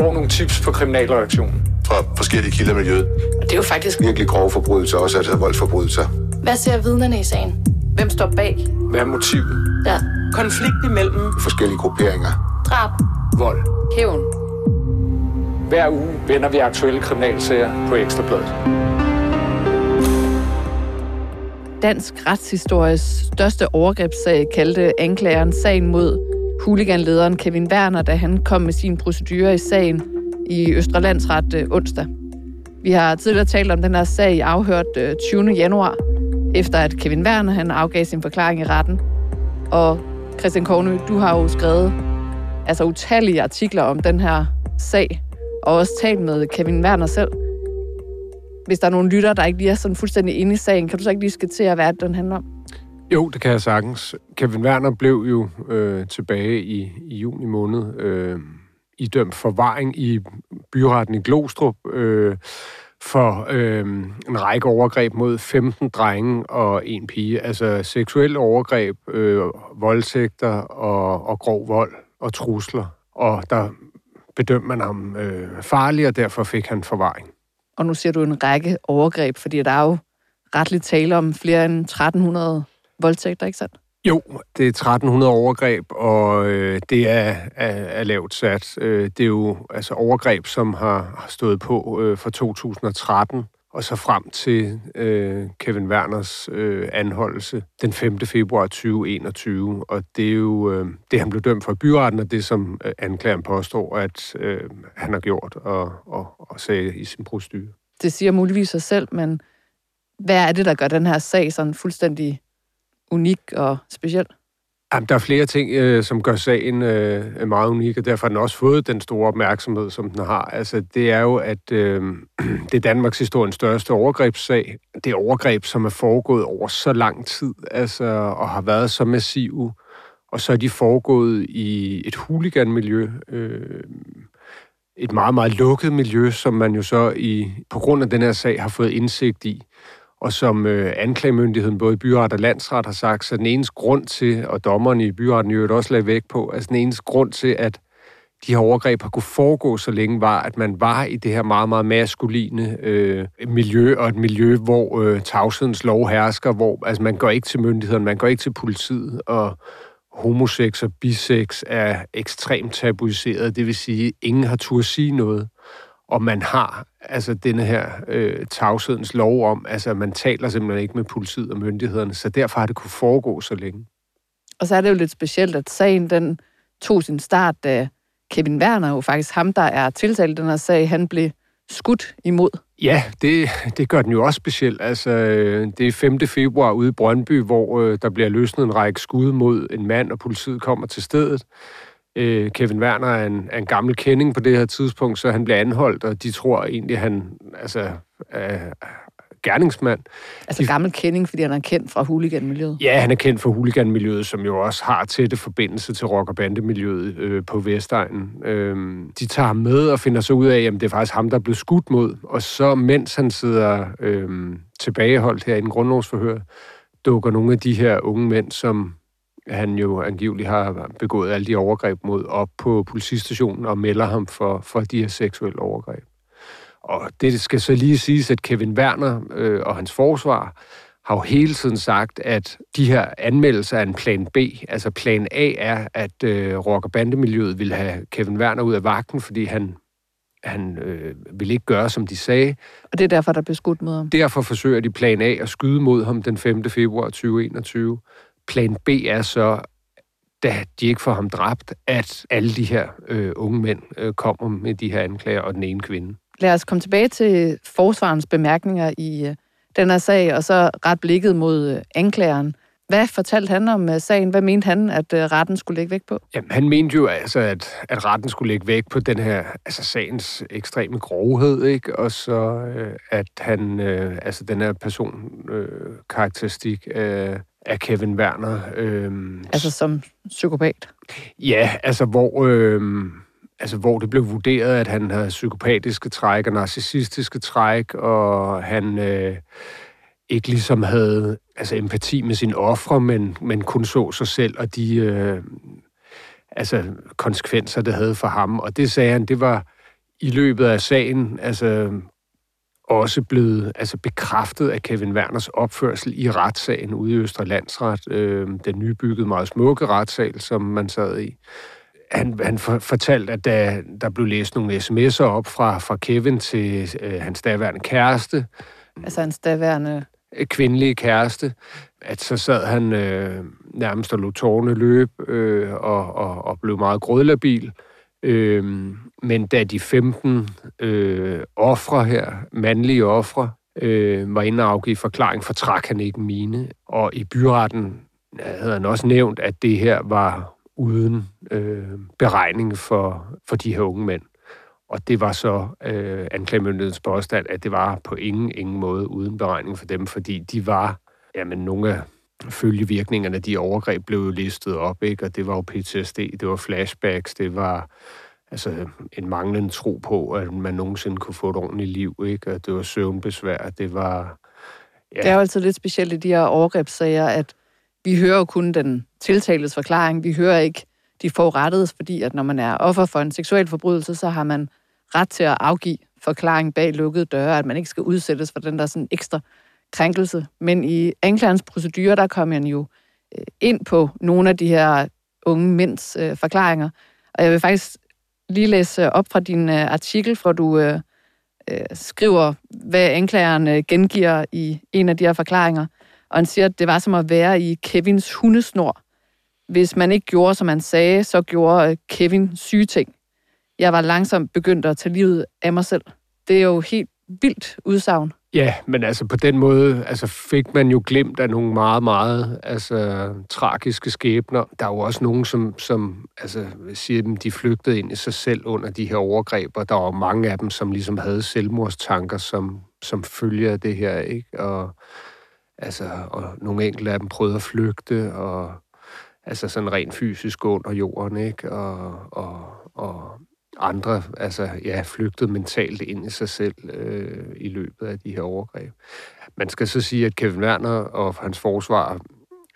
får nogle tips på kriminalreaktionen. Fra forskellige kilder i miljøet. Og det er jo faktisk Virkelig grove forbrydelser, også altså voldsforbrydelser. Hvad ser vidnerne i sagen? Hvem står bag? Hvad er motivet? Ja. Konflikt imellem Forskellige grupperinger. Drab. Vold. Hævn. Hver uge vender vi aktuelle kriminalsager på Ekstrabladet. Dansk retshistories største overgrebssag kaldte anklageren sagen mod huliganlederen Kevin Werner, da han kom med sin procedure i sagen i Østre Landsret øh, onsdag. Vi har tidligere talt om den her sag afhørt øh, 20. januar, efter at Kevin Werner han afgav sin forklaring i retten. Og Christian Kornø, du har jo skrevet altså utallige artikler om den her sag, og også talt med Kevin Werner selv. Hvis der er nogle lytter, der ikke lige er sådan fuldstændig inde i sagen, kan du så ikke lige skitsere, hvad den handler om? Jo, det kan jeg sagtens. Kevin Werner blev jo øh, tilbage i, i juni måned øh, idømt forvaring i byretten i Glostrup øh, for øh, en række overgreb mod 15 drenge og en pige. Altså seksuelle overgreb, øh, voldtægter og, og grov vold og trusler. Og der bedømte man ham øh, farlig, og derfor fik han forvaring. Og nu ser du en række overgreb, fordi der er jo retligt tale om flere end 1300 voldtægter, ikke sandt? Jo, det er 1300 overgreb, og øh, det er, er, er lavt sat. Øh, det er jo altså overgreb, som har, har stået på øh, fra 2013 og så frem til øh, Kevin Werners øh, anholdelse den 5. februar 2021. Og det er jo øh, det, han blev dømt for i byretten, og det, som øh, anklageren påstår, at øh, han har gjort og, og, og sagde i sin procedure. Det siger muligvis sig selv, men hvad er det, der gør den her sag sådan fuldstændig unik og speciel? Jamen, der er flere ting, øh, som gør sagen øh, meget unik, og derfor har den også fået den store opmærksomhed, som den har. Altså, det er jo, at øh, det er Danmarks historiens største overgrebssag. Det er overgreb, som er foregået over så lang tid, altså, og har været så massive, og så er de foregået i et huliganmiljø, øh, et meget, meget lukket miljø, som man jo så i, på grund af den her sag har fået indsigt i og som øh, anklagemyndigheden både i byret og landsret har sagt, så den eneste grund til, og dommerne i byretten jo også lagde væk på, altså den eneste grund til, at de her overgreb har kunne foregå så længe, var, at man var i det her meget, meget maskuline øh, miljø, og et miljø, hvor øh, tavshedens lov hersker, hvor altså, man går ikke til myndighederne, man går ikke til politiet, og homosex og bisex er ekstremt tabuiseret, det vil sige, at ingen har tur at sige noget og man har altså denne her øh, tavshedens lov om, altså man taler simpelthen ikke med politiet og myndighederne, så derfor har det kunne foregå så længe. Og så er det jo lidt specielt, at sagen den tog sin start, da Kevin Werner, jo faktisk ham, der er tiltalt den her sag, han blev skudt imod. Ja, det, det gør den jo også specielt. Altså, det er 5. februar ude i Brøndby, hvor øh, der bliver løsnet en række skud mod en mand, og politiet kommer til stedet. Øh, Kevin Werner er en, er en gammel kending på det her tidspunkt, så han bliver anholdt, og de tror egentlig, han altså, er gerningsmand. Altså de, gammel kending, fordi han er kendt fra huliganmiljøet? Ja, han er kendt fra huliganmiljøet, som jo også har tætte forbindelse til rock- og bandemiljøet øh, på Vestegnen. Øh, de tager ham med og finder så ud af, at det er faktisk ham, der er blevet skudt mod. Og så, mens han sidder øh, tilbageholdt her i en grundlovsforhør, dukker nogle af de her unge mænd, som han jo angiveligt har begået alle de overgreb mod op på politistationen og melder ham for, for de her seksuelle overgreb. Og det skal så lige siges, at Kevin Werner øh, og hans forsvar har jo hele tiden sagt, at de her anmeldelser er en plan B. Altså plan A er, at øh, rock- og bandemiljøet vil have Kevin Werner ud af vagten, fordi han, han øh, vil ikke gøre, som de sagde. Og det er derfor, der blev skudt mod ham? Derfor forsøger de plan A at skyde mod ham den 5. februar 2021 plan B er så, da de ikke får ham dræbt, at alle de her øh, unge mænd øh, kommer med de her anklager, og den ene kvinde. Lad os komme tilbage til forsvarens bemærkninger i øh, den her sag, og så ret blikket mod øh, anklageren. Hvad fortalte han om uh, sagen? Hvad mente han, at uh, retten skulle lægge vægt på? Jamen, han mente jo altså, at, at retten skulle lægge vægt på den her, altså sagens ekstreme grovhed, ikke? Og så, uh, at han, uh, altså den her person, uh, karakteristik af, af Kevin Werner. Øh, altså som psykopat? Ja, altså hvor... Øh, altså hvor det blev vurderet, at han havde psykopatiske træk og narcissistiske træk, og han øh, ikke ligesom havde altså empati med sine ofre, men, men kun så sig selv og de øh, altså konsekvenser, det havde for ham. Og det sagde han, det var, i løbet af sagen altså, også blevet altså, bekræftet af Kevin Werners opførsel i retssagen ude i Østre Landsret, øh, den nybyggede meget smukke retssal, som man sad i. Han, han for, fortalte, at da der blev læst nogle sms'er op fra, fra Kevin til øh, hans daværende kæreste, Altså hans daværende... øh, kvindelige kæreste, at så sad han øh, nærmest og lå tårne løb øh, og, og, og blev meget grødlabil. Øh, men da de 15 øh, ofre her, mandlige ofre, øh, var inde og afgive forklaring, fortrak han ikke mine. Og i byretten havde han også nævnt, at det her var uden øh, beregning for, for de her unge mænd. Og det var så øh, anklagemyndighedens påstand, at det var på ingen, ingen måde uden beregning for dem, fordi de var, jamen nogle af følgevirkningerne af de overgreb blev jo listet op, ikke? og det var jo PTSD, det var flashbacks, det var altså en manglende tro på, at man nogensinde kunne få et ordentligt liv, ikke? og det var søvnbesvær, det var... Ja. Det er jo altid lidt specielt i de her overgrebssager, at vi hører jo kun den tiltaltes forklaring. Vi hører ikke de forurettedes, fordi at når man er offer for en seksuel forbrydelse, så har man ret til at afgive forklaring bag lukkede døre, at man ikke skal udsættes for den der sådan ekstra krænkelse. Men i anklagerens procedure, der kom han jo øh, ind på nogle af de her unge mænds øh, forklaringer. Og jeg vil faktisk lige læse op fra din øh, artikel, hvor du øh, øh, skriver, hvad anklageren øh, gengiver i en af de her forklaringer. Og han siger, at det var som at være i Kevins hundesnor. Hvis man ikke gjorde, som han sagde, så gjorde øh, Kevin syge ting. Jeg var langsomt begyndt at tage livet af mig selv. Det er jo helt vildt udsagn. Ja, men altså på den måde altså fik man jo glemt af nogle meget, meget altså, tragiske skæbner. Der er jo også nogen, som, som altså, siger, at de flygtede ind i sig selv under de her overgreb, og der var mange af dem, som ligesom havde selvmordstanker som, som følger det her, ikke? Og, altså, og nogle enkelte af dem prøvede at flygte, og altså sådan rent fysisk under jorden, ikke? Og, og, og andre altså, ja, flygtede mentalt ind i sig selv øh, i løbet af de her overgreb. Man skal så sige, at Kevin Werner og hans forsvar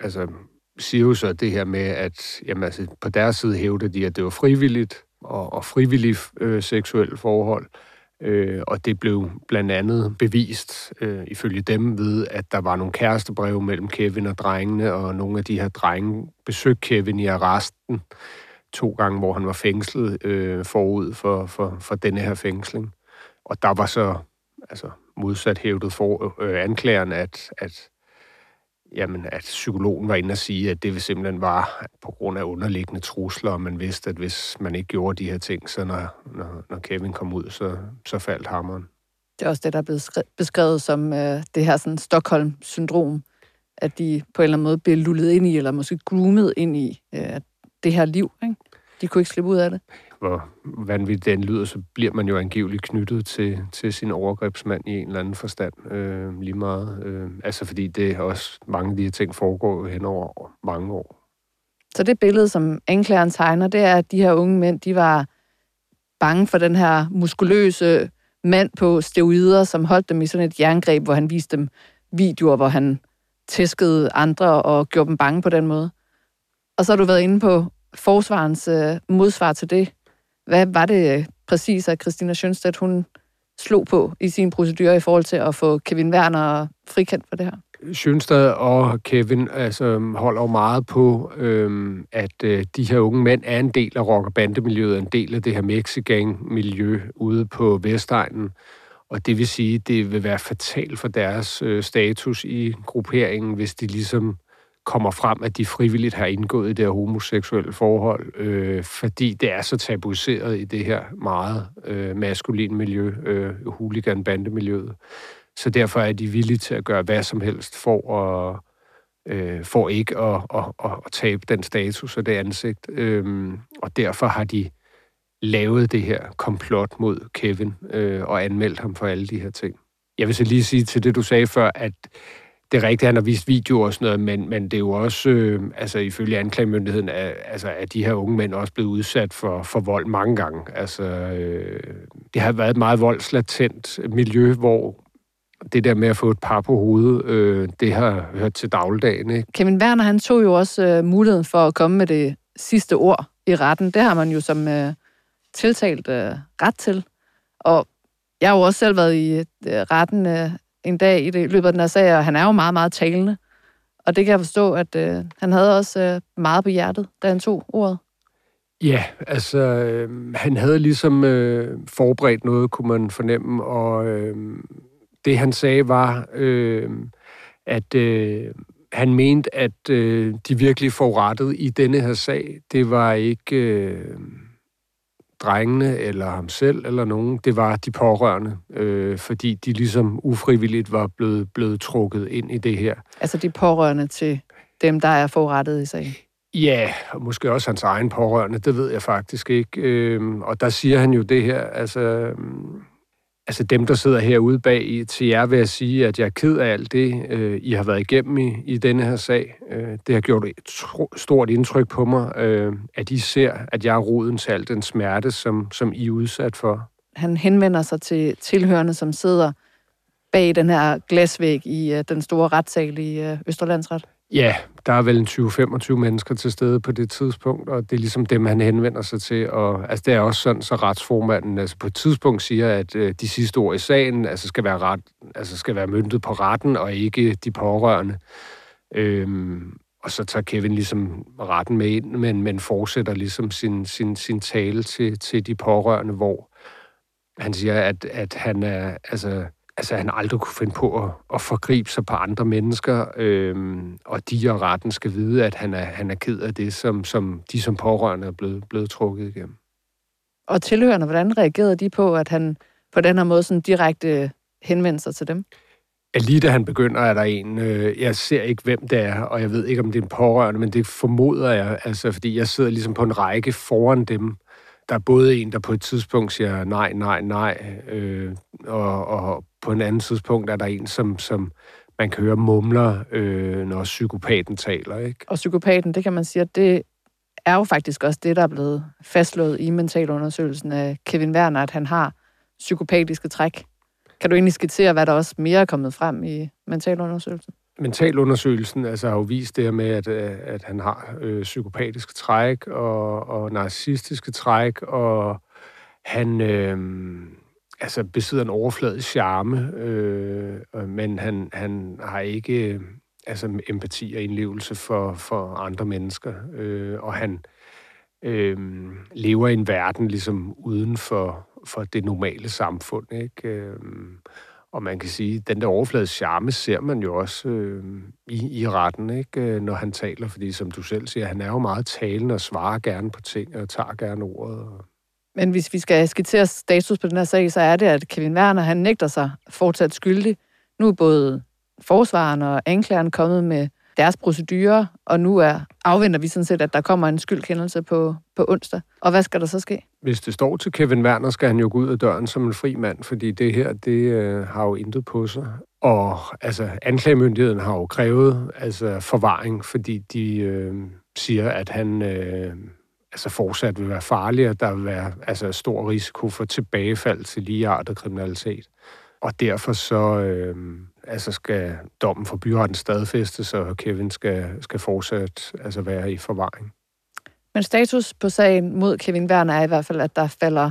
altså, siger jo så det her med, at jamen, altså, på deres side hævder de, at det var frivilligt og, og frivilligt øh, seksuelle forhold. Øh, og det blev blandt andet bevist, øh, ifølge dem, ved, at der var nogle kærestebreve mellem Kevin og drengene, og nogle af de her drenge besøgte Kevin i arresten to gange, hvor han var fængslet øh, forud for, for, for denne her fængsling. Og der var så altså, modsat hævdet for øh, anklageren, at, at, jamen, at psykologen var inde og sige, at det simpelthen var på grund af underliggende trusler, og man vidste, at hvis man ikke gjorde de her ting, så når, når, når Kevin kom ud, så, så faldt hammeren. Det er også det, der er blevet beskrevet som øh, det her sådan Stockholm-syndrom, at de på en eller anden måde blev lullet ind i, eller måske groomet ind i, øh, at det her liv. Ikke? De kunne ikke slippe ud af det. Hvor vanvittigt den lyder, så bliver man jo angiveligt knyttet til, til sin overgrebsmand i en eller anden forstand øh, lige meget. Øh, altså fordi det også mange af de her ting foregår hen over mange år. Så det billede, som anklageren tegner, det er, at de her unge mænd, de var bange for den her muskuløse mand på steroider, som holdt dem i sådan et jerngreb, hvor han viste dem videoer, hvor han tæskede andre og gjorde dem bange på den måde. Og så har du været inde på forsvarens øh, modsvar til det. Hvad var det øh, præcis, at Christina Schønstedt, hun slog på i sin procedure i forhold til at få Kevin Werner frikendt for det her? Sjønstad og Kevin altså, holder jo meget på, øhm, at øh, de her unge mænd er en del af rock- og bandemiljøet, en del af det her Mexican-miljø ude på Vestegnen. Og det vil sige, at det vil være fatalt for deres øh, status i grupperingen, hvis de ligesom kommer frem, at de frivilligt har indgået i det her homoseksuelle forhold, øh, fordi det er så tabuiseret i det her meget øh, maskuline miljø, øh, huligan-bandemiljøet. Så derfor er de villige til at gøre hvad som helst for at øh, for ikke at, at, at, at tabe den status og det ansigt. Øh, og derfor har de lavet det her komplot mod Kevin øh, og anmeldt ham for alle de her ting. Jeg vil så lige sige til det, du sagde før, at det er rigtigt, han har vist videoer og sådan noget, men, men det er jo også, øh, altså ifølge anklagemyndigheden, er, altså, at de her unge mænd også blevet udsat for, for vold mange gange. Altså, øh, det har været et meget voldslatent miljø, hvor det der med at få et par på hovedet, øh, det har hørt til dagligdagen. Ikke? Kevin Werner, han tog jo også øh, muligheden for at komme med det sidste ord i retten. Det har man jo som øh, tiltalt øh, ret til. Og jeg har jo også selv været i øh, retten øh, en dag i det, i løbet af den her sag, og han er jo meget, meget talende. Og det kan jeg forstå, at øh, han havde også øh, meget på hjertet, da han tog ordet. Ja, altså øh, han havde ligesom øh, forberedt noget, kunne man fornemme, og øh, det han sagde var, øh, at øh, han mente, at øh, de virkelig forurettede i denne her sag, det var ikke øh, drengene eller ham selv eller nogen, det var de pårørende, øh, fordi de ligesom ufrivilligt var blevet, blevet trukket ind i det her. Altså de pårørende til dem, der er forurettet i sagen. Ja, og måske også hans egen pårørende, det ved jeg faktisk ikke. Øhm, og der siger han jo det her, altså, øhm, altså dem, der sidder herude bag i, til jer vil jeg sige, at jeg er ked af alt det, øh, I har været igennem i, i denne her sag. Øh, det har gjort et tro, stort indtryk på mig, øh, at I ser, at jeg er roden til al den smerte, som, som I er udsat for. Han henvender sig til tilhørende, som sidder bag den her glasvæg i øh, den store retssal i øh, Østerlandsret. Ja, der er vel en 20-25 mennesker til stede på det tidspunkt, og det er ligesom dem, han henvender sig til. Og altså, det er også sådan, så retsformanden altså, på et tidspunkt siger, at øh, de sidste ord i sagen altså, skal, være ret, altså, skal være myndet på retten, og ikke de pårørende. Øhm, og så tager Kevin ligesom retten med ind, men, men fortsætter ligesom sin, sin, sin tale til, til de pårørende, hvor han siger, at, at han er, altså, altså, han aldrig kunne finde på at, at forgribe sig på andre mennesker, øhm, og de og retten skal vide, at han er, han er ked af det, som, som de som pårørende er blevet, blevet trukket igennem. Og tilhørende, hvordan reagerede de på, at han på den her måde sådan direkte henvendte sig til dem? Ja, lige da han begynder, er der en, øh, jeg ser ikke, hvem det er, og jeg ved ikke, om det er en pårørende, men det formoder jeg, altså, fordi jeg sidder ligesom på en række foran dem, der er både en, der på et tidspunkt siger nej, nej, nej, øh, og, og på en anden tidspunkt er der en, som, som man kan høre mumler, øh, når psykopaten taler. Ikke? Og psykopaten, det kan man sige, at det er jo faktisk også det, der er blevet fastslået i mentalundersøgelsen af Kevin Werner, at han har psykopatiske træk. Kan du egentlig skitsere, hvad der også mere er kommet frem i mentalundersøgelsen? Mentalundersøgelsen altså, har jo vist det her med, at, øh, at han har øh, psykopatiske træk og, og narcissistiske træk, og han øh, altså besidder en overfladisk charme, øh, men han, han har ikke altså empati og indlevelse for, for andre mennesker, øh, og han øh, lever i en verden ligesom uden for, for det normale samfund, ikke? Øh, og man kan sige, at den der overflade charme ser man jo også øh, i, i retten, ikke? Øh, når han taler, fordi som du selv siger, han er jo meget talende og svarer gerne på ting og tager gerne ordet. Men hvis vi skal skitsere status på den her sag, så er det, at Kevin Werner, han nægter sig fortsat skyldig. Nu er både forsvaren og anklageren kommet med deres procedurer, og nu er, afventer vi sådan set, at der kommer en skyldkendelse på, på onsdag. Og hvad skal der så ske? Hvis det står til Kevin Werner, skal han jo gå ud af døren som en fri mand, fordi det her, det øh, har jo intet på sig. Og altså, anklagemyndigheden har jo krævet altså, forvaring, fordi de øh, siger, at han øh, altså, fortsat vil være farlige, og der vil være altså, stor risiko for tilbagefald til ligeartet kriminalitet. Og derfor så øh, altså skal dommen for byretten stadfæstes, så Kevin skal, skal fortsat altså være i forvaring. Men status på sagen mod Kevin Werner er i hvert fald, at der falder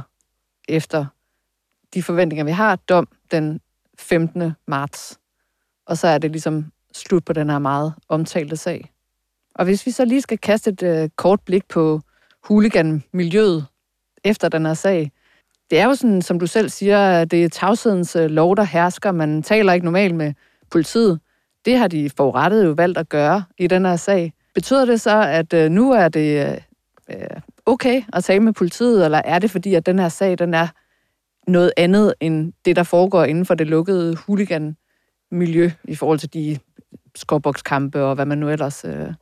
efter de forventninger, vi har, dom den 15. marts. Og så er det ligesom slut på den her meget omtalte sag. Og hvis vi så lige skal kaste et øh, kort blik på huliganmiljøet efter den her sag, det er jo sådan, som du selv siger, det er tavshedens øh, lov, der hersker. Man taler ikke normalt med politiet. Det har de forurettet jo valgt at gøre i den her sag. Betyder det så, at øh, nu er det øh, okay at tale med politiet, eller er det fordi, at den her sag den er noget andet end det, der foregår inden for det lukkede huliganmiljø i forhold til de skorbokskampe og hvad man nu ellers øh,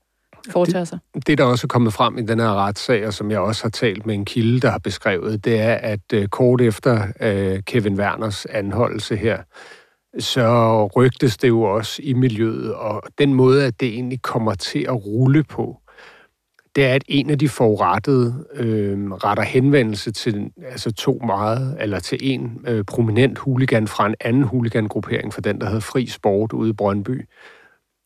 foretager sig. Det, det, der også er kommet frem i den her retssag, og som jeg også har talt med en kilde, der har beskrevet, det er, at uh, kort efter uh, Kevin Werners anholdelse her, så rygtes det jo også i miljøet, og den måde, at det egentlig kommer til at rulle på, det er, at en af de forurettede øh, retter henvendelse til altså to meget, eller til en øh, prominent huligan fra en anden huligangruppering, for den, der hedder Fri Sport ude i Brøndby,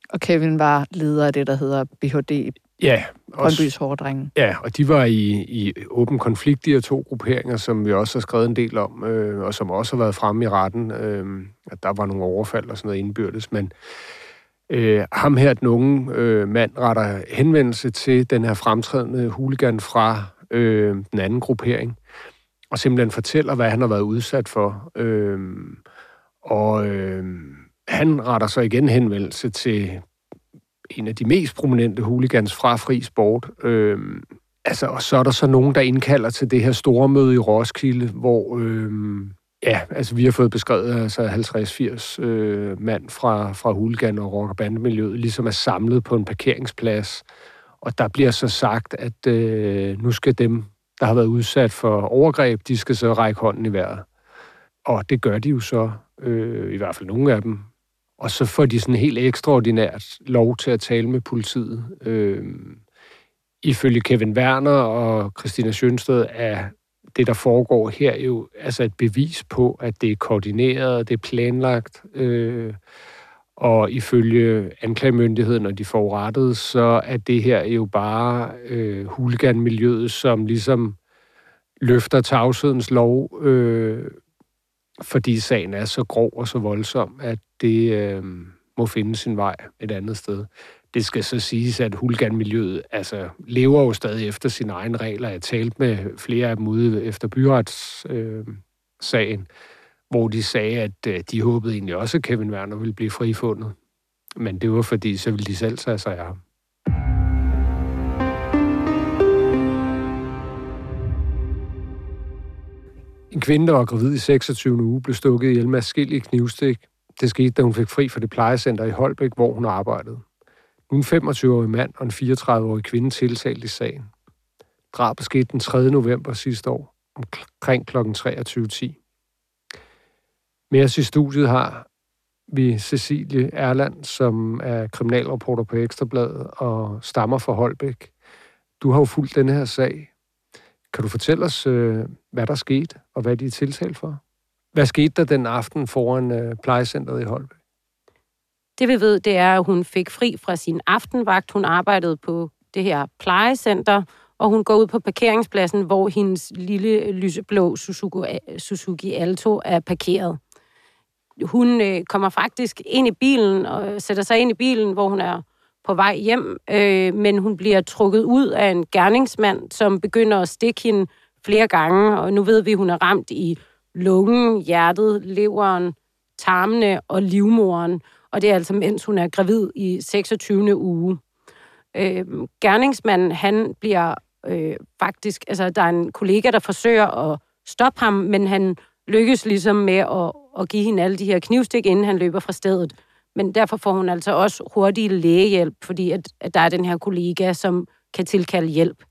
og Kevin var leder af det, der hedder BHD Ja, Brøndbys hårdrenge. Ja, og de var i, i åben konflikt, de her to grupperinger, som vi også har skrevet en del om, øh, og som også har været fremme i retten, øh, at der var nogle overfald og sådan noget indbyrdes, men øh, ham her, den unge øh, mand, retter henvendelse til den her fremtrædende huligan fra øh, den anden gruppering, og simpelthen fortæller, hvad han har været udsat for. Øh, og øh, han retter så igen henvendelse til en af de mest prominente hooligans fra fri sport. Øh, altså, og så er der så nogen, der indkalder til det her store møde i Roskilde, hvor øh, ja, altså, vi har fået beskrevet altså 50-80 øh, mand fra, fra hooligan- og rock- og bandemiljøet, ligesom er samlet på en parkeringsplads. Og der bliver så sagt, at øh, nu skal dem, der har været udsat for overgreb, de skal så række hånden i vejret. Og det gør de jo så, øh, i hvert fald nogle af dem. Og så får de sådan helt ekstraordinært lov til at tale med politiet. Øh, ifølge Kevin Werner og Christina Sjønsted er det, der foregår her, jo altså et bevis på, at det er koordineret, det er planlagt. Øh, og ifølge anklagemyndigheden og de forurettede, så er det her jo bare øh, huliganmiljøet, som ligesom løfter tavshedens lov, øh, fordi sagen er så grov og så voldsom, at det øh, må finde sin vej et andet sted. Det skal så siges, at huliganmiljøet altså, lever jo stadig efter sine egne regler. Jeg talte med flere af dem ude efter byretssagen, øh, hvor de sagde, at øh, de håbede egentlig også, at Kevin Werner ville blive frifundet. Men det var fordi, så ville de selv tage sig af ham. En kvinde, der var gravid i 26. uge, blev stukket ihjel med skillige knivstik. Det skete, da hun fik fri fra det plejecenter i Holbæk, hvor hun arbejdede. Nu en 25-årig mand og en 34-årig kvinde tiltalt i sagen. Drabet skete den 3. november sidste år, omkring kl. 23.10. Med os i studiet har vi Cecilie Erland, som er kriminalreporter på Ekstrabladet og stammer fra Holbæk. Du har jo fulgt denne her sag. Kan du fortælle os, øh, hvad der skete, og hvad de er tiltalt for? Hvad skete der den aften foran øh, plejecentret i Holbæk? Det vi ved, det er, at hun fik fri fra sin aftenvagt. Hun arbejdede på det her plejecenter, og hun går ud på parkeringspladsen, hvor hendes lille lyseblå Suzuki, Suzuki Alto er parkeret. Hun øh, kommer faktisk ind i bilen og sætter sig ind i bilen, hvor hun er på vej hjem, øh, men hun bliver trukket ud af en gerningsmand, som begynder at stikke hende flere gange, og nu ved vi, at hun er ramt i lungen, hjertet, leveren, tarmene og livmoren, og det er altså, mens hun er gravid i 26. uge. Øh, gerningsmanden, han bliver øh, faktisk, altså der er en kollega, der forsøger at stoppe ham, men han lykkes ligesom med at, at give hende alle de her knivstik, inden han løber fra stedet. Men derfor får hun altså også hurtig lægehjælp, fordi at, at der er den her kollega, som kan tilkalde hjælp.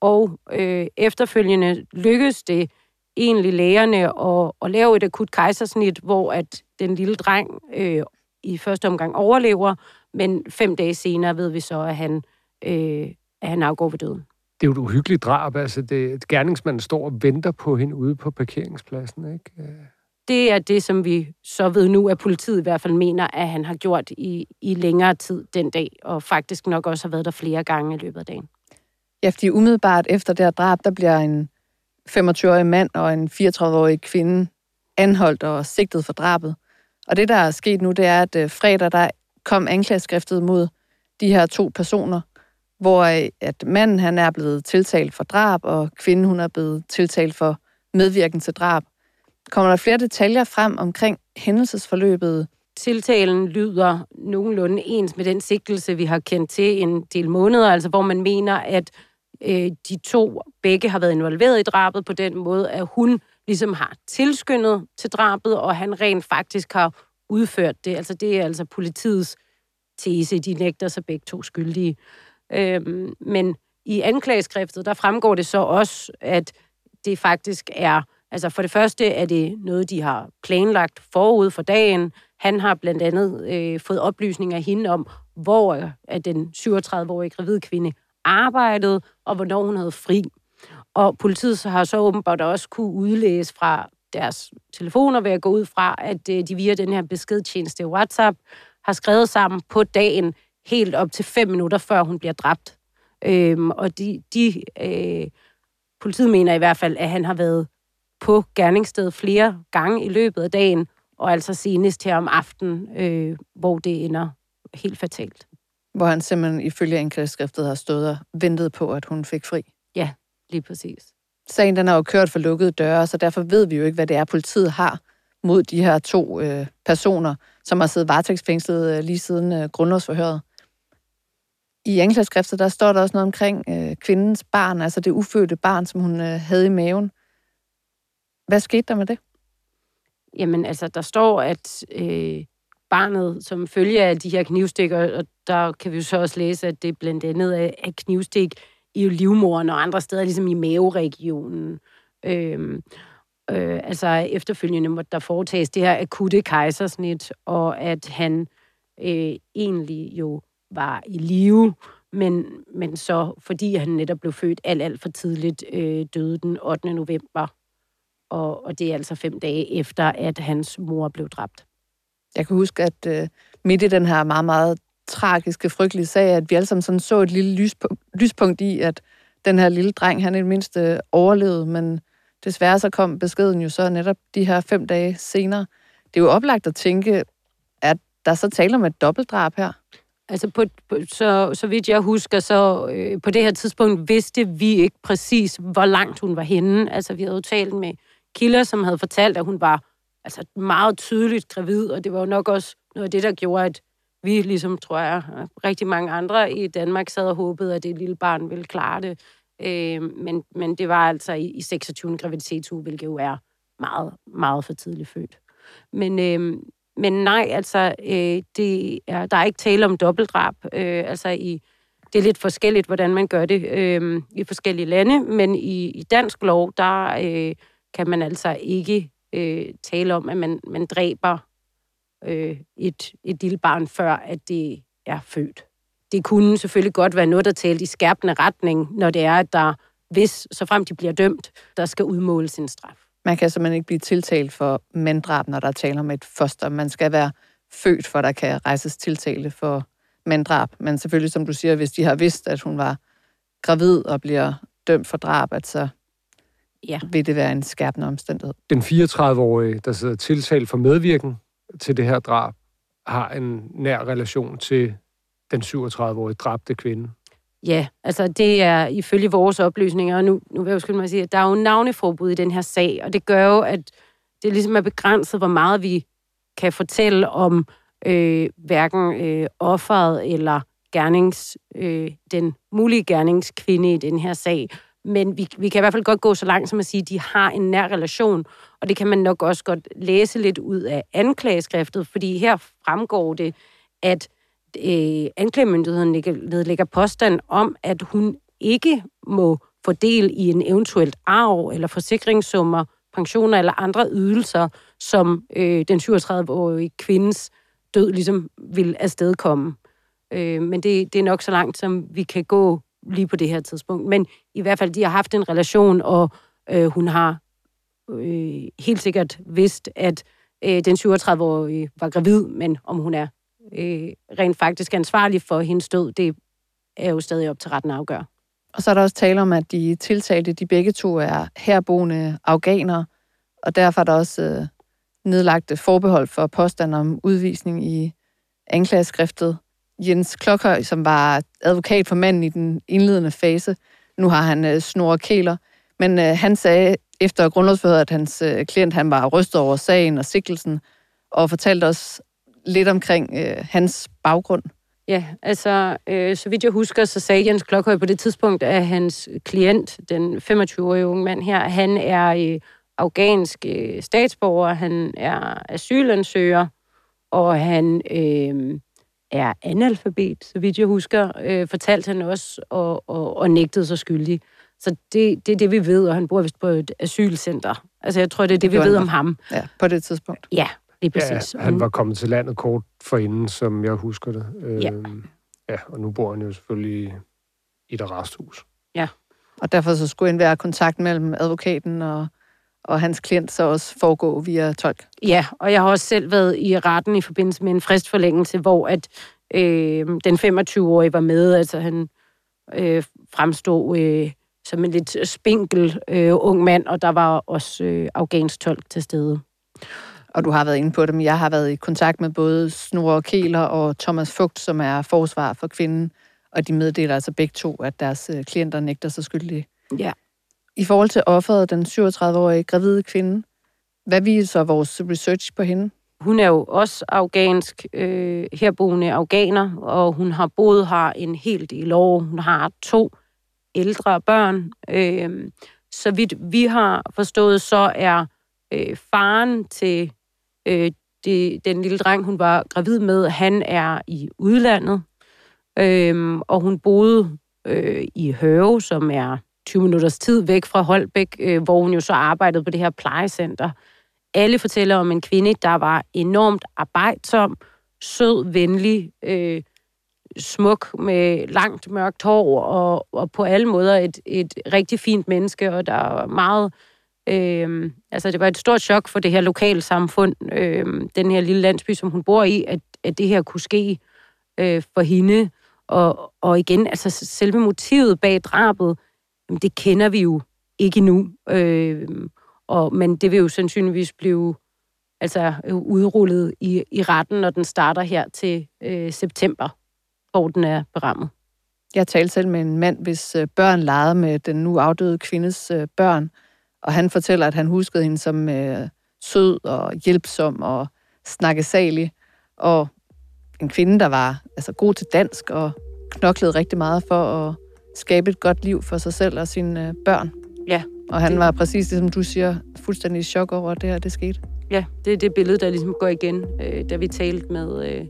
Og øh, efterfølgende lykkes det egentlig lægerne at, at lave et akut kejsersnit, hvor at den lille dreng øh, i første omgang overlever, men fem dage senere ved vi så, at han, øh, at han afgår ved døden. Det er jo et uhyggeligt drab. Altså, det, gerningsmanden står og venter på hende ude på parkeringspladsen, ikke? Det er det, som vi så ved nu, at politiet i hvert fald mener, at han har gjort i, i længere tid den dag, og faktisk nok også har været der flere gange i løbet af dagen. Ja, fordi umiddelbart efter det her drab, der bliver en 25-årig mand og en 34-årig kvinde anholdt og sigtet for drabet. Og det, der er sket nu, det er, at øh, fredag, der kom anklageskriftet mod de her to personer, hvor øh, at manden han er blevet tiltalt for drab, og kvinden hun er blevet tiltalt for medvirken til drab. Kommer der flere detaljer frem omkring hændelsesforløbet? Tiltalen lyder nogenlunde ens med den sigtelse, vi har kendt til en del måneder, altså hvor man mener, at øh, de to begge har været involveret i drabet på den måde, at hun ligesom har tilskyndet til drabet, og han rent faktisk har udført det. Altså det er altså politiets tese, de nægter sig begge to skyldige. Øhm, men i anklageskriftet, der fremgår det så også, at det faktisk er, altså for det første er det noget, de har planlagt forud for dagen. Han har blandt andet øh, fået oplysninger af hende om, hvor at den 37-årige gravide kvinde arbejdede, og hvornår hun havde fri. Og politiet så har så åbenbart også kunne udlæse fra deres telefoner, ved at gå ud fra, at øh, de via den her beskedtjeneste WhatsApp har skrevet sammen på dagen, helt op til fem minutter, før hun bliver dræbt. Øhm, og de, de øh, politiet mener i hvert fald, at han har været på gerningsstedet flere gange i løbet af dagen, og altså senest her om aftenen, øh, hvor det ender helt fatalt. Hvor han simpelthen ifølge anklageskriftet har stået og ventet på, at hun fik fri. Ja, lige præcis. Sagen den er jo kørt for lukkede døre, så derfor ved vi jo ikke, hvad det er, politiet har mod de her to øh, personer, som har siddet varetægtsfængslet øh, lige siden øh, grundlovsforhøret. I anklageskriftet, der står der også noget omkring øh, kvindens barn, altså det ufødte barn, som hun øh, havde i maven. Hvad skete der med det? Jamen, altså, der står, at øh, barnet, som følge af de her knivstikker, og der kan vi jo så også læse, at det blandt andet er, knivstik i livmoren og andre steder, ligesom i maveregionen. Øhm, øh, altså efterfølgende måtte der foretages det her akutte kejsersnit, og at han øh, egentlig jo var i live, men, men så fordi han netop blev født alt, alt for tidligt, øh, døde den 8. november. Og, og det er altså fem dage efter, at hans mor blev dræbt. Jeg kan huske, at øh, midt i den her meget, meget tragiske, frygtelige sag, at vi alle sammen sådan så et lille lyspunkt, lyspunkt i, at den her lille dreng, han i det mindste overlevede, men desværre så kom beskeden jo så netop de her fem dage senere. Det er jo oplagt at tænke, at der så taler om et dobbeltdrab her. Altså, på, på, så, så vidt jeg husker, så øh, på det her tidspunkt vidste vi ikke præcis, hvor langt hun var henne. Altså, vi havde jo talt med kilder, som havde fortalt, at hun var altså, meget tydeligt gravid, og det var jo nok også noget af det, der gjorde, at vi, ligesom tror jeg, rigtig mange andre i Danmark sad og håbede, at det lille barn ville klare det. Øh, men, men det var altså i, i 26. graviditetsuge, hvilket jo er meget, meget for tidligt født. Men, øh, men nej, altså, øh, det er, der er ikke tale om dobbeltdrab. Øh, altså, i, det er lidt forskelligt, hvordan man gør det øh, i forskellige lande, men i, i dansk lov, der øh, kan man altså ikke øh, tale om, at man, man dræber øh, et, et lille barn, før at det er født. Det kunne selvfølgelig godt være noget, der talte i skærpende retning, når det er, at der, hvis, så frem de bliver dømt, der skal udmåles en straf. Man kan simpelthen ikke blive tiltalt for manddrab, når der taler om et foster. Man skal være født, for der kan rejses tiltale for manddrab. Men selvfølgelig, som du siger, hvis de har vidst, at hun var gravid og bliver dømt for drab, at så ja. vil det være en skærpende omstændighed. Den 34-årige, der sidder tiltalt for medvirken til det her drab, har en nær relation til den 37-årige dræbte kvinde. Ja, altså det er ifølge vores oplysninger, og nu, nu vil jeg jo mig sige, at der er jo navneforbud i den her sag, og det gør jo, at det ligesom er begrænset, hvor meget vi kan fortælle om øh, hverken øh, offeret eller gernings, øh, den mulige gerningskvinde i den her sag. Men vi, vi kan i hvert fald godt gå så langt som at sige, at de har en nær relation, og det kan man nok også godt læse lidt ud af anklageskriftet, fordi her fremgår det, at øh, anklagemyndigheden nedlægger påstand om, at hun ikke må få del i en eventuelt arv eller forsikringssummer, pensioner eller andre ydelser, som øh, den 37-årige kvindes død ligesom vil afstedkomme. Øh, men det, det er nok så langt, som vi kan gå lige på det her tidspunkt. Men i hvert fald, de har haft en relation, og øh, hun har øh, helt sikkert vidst, at øh, den 37-årige var gravid, men om hun er øh, rent faktisk ansvarlig for hendes død, det er jo stadig op til retten at afgøre. Og så er der også tale om, at de tiltalte, de begge to er herboende afghanere, og derfor er der også øh, nedlagt forbehold for påstand om udvisning i anklageskriftet. Jens Klokhøj, som var advokat for manden i den indledende fase, nu har han øh, snor kæler, men øh, han sagde efter grundlovsforhøret, at hans øh, klient han var rystet over sagen og sikkelsen, og fortalte os lidt omkring øh, hans baggrund. Ja, altså, øh, så vidt jeg husker, så sagde Jens Klokhøj på det tidspunkt, at hans klient, den 25-årige unge mand her, han er øh, afghansk øh, statsborger, han er asylansøger, og han øh, er analfabet, så vidt jeg husker, øh, fortalte han også, og, og, og nægtede sig skyldig. Så det, det er det, vi ved, og han bor vist på et asylcenter. Altså, jeg tror, det er det, det vi ved om ham. Ja, på det tidspunkt. Ja, lige præcis. Ja, han var kommet til landet kort forinden, som jeg husker det. Ja. Øhm, ja, og nu bor han jo selvfølgelig i et arresthus. Ja. Og derfor så skulle en være kontakt mellem advokaten og, og hans klient så også foregå via tolk. Ja, og jeg har også selv været i retten i forbindelse med en fristforlængelse, hvor at øh, den 25-årige var med. Altså han øh, fremstod øh, som en lidt spinkel øh, ung mand, og der var også øh, afghansk tolk til stede. Og du har været inde på det, men jeg har været i kontakt med både Snore Kæler og Thomas Fugt, som er forsvar for kvinden, og de meddeler altså begge to, at deres øh, klienter nægter sig skyldige. Ja. I forhold til offeret, den 37-årige gravide kvinde, hvad viser vores research på hende? Hun er jo også afghansk, øh, herboende afghaner, og hun har boet her en hel del år. Hun har to ældre børn. Øh, så vidt vi har forstået, så er øh, faren til øh, det, den lille dreng, hun var gravid med, han er i udlandet. Øh, og hun boede øh, i Høve, som er 20 minutters tid væk fra Holbæk, øh, hvor hun jo så arbejdede på det her plejecenter. Alle fortæller om en kvinde, der var enormt arbejdsom, sød, venlig, øh, smuk med langt mørkt hår og, og på alle måder et, et rigtig fint menneske, og der var meget... Øh, altså, det var et stort chok for det her lokale samfund, øh, den her lille landsby, som hun bor i, at, at det her kunne ske øh, for hende. Og, og igen, altså selve motivet bag drabet, jamen, det kender vi jo ikke nu. Øh, og, men det vil jo sandsynligvis blive altså, øh, udrullet i, i retten, når den starter her til øh, september, hvor den er berammet. Jeg talte selv med en mand, hvis øh, børn legede med den nu afdøde kvindes øh, børn, og han fortæller, at han huskede hende som øh, sød og hjælpsom og snakkesalig, og en kvinde, der var altså, god til dansk og knoklede rigtig meget for at skabe et godt liv for sig selv og sine øh, børn. Ja. Og han det... var præcis det, som du siger, fuldstændig i chok over, at det her det skete. Ja, det er det billede, der ligesom går igen, øh, da vi talte med, øh,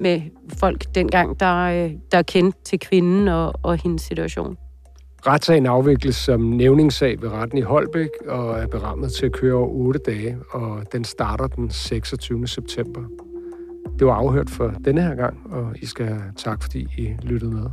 med folk dengang, der, øh, der kendte til kvinden og, og hendes situation. Retssagen afvikles som nævningssag ved retten i Holbæk og er berammet til at køre over 8 dage, og den starter den 26. september. Det var afhørt for denne her gang, og I skal have tak, fordi I lyttede med.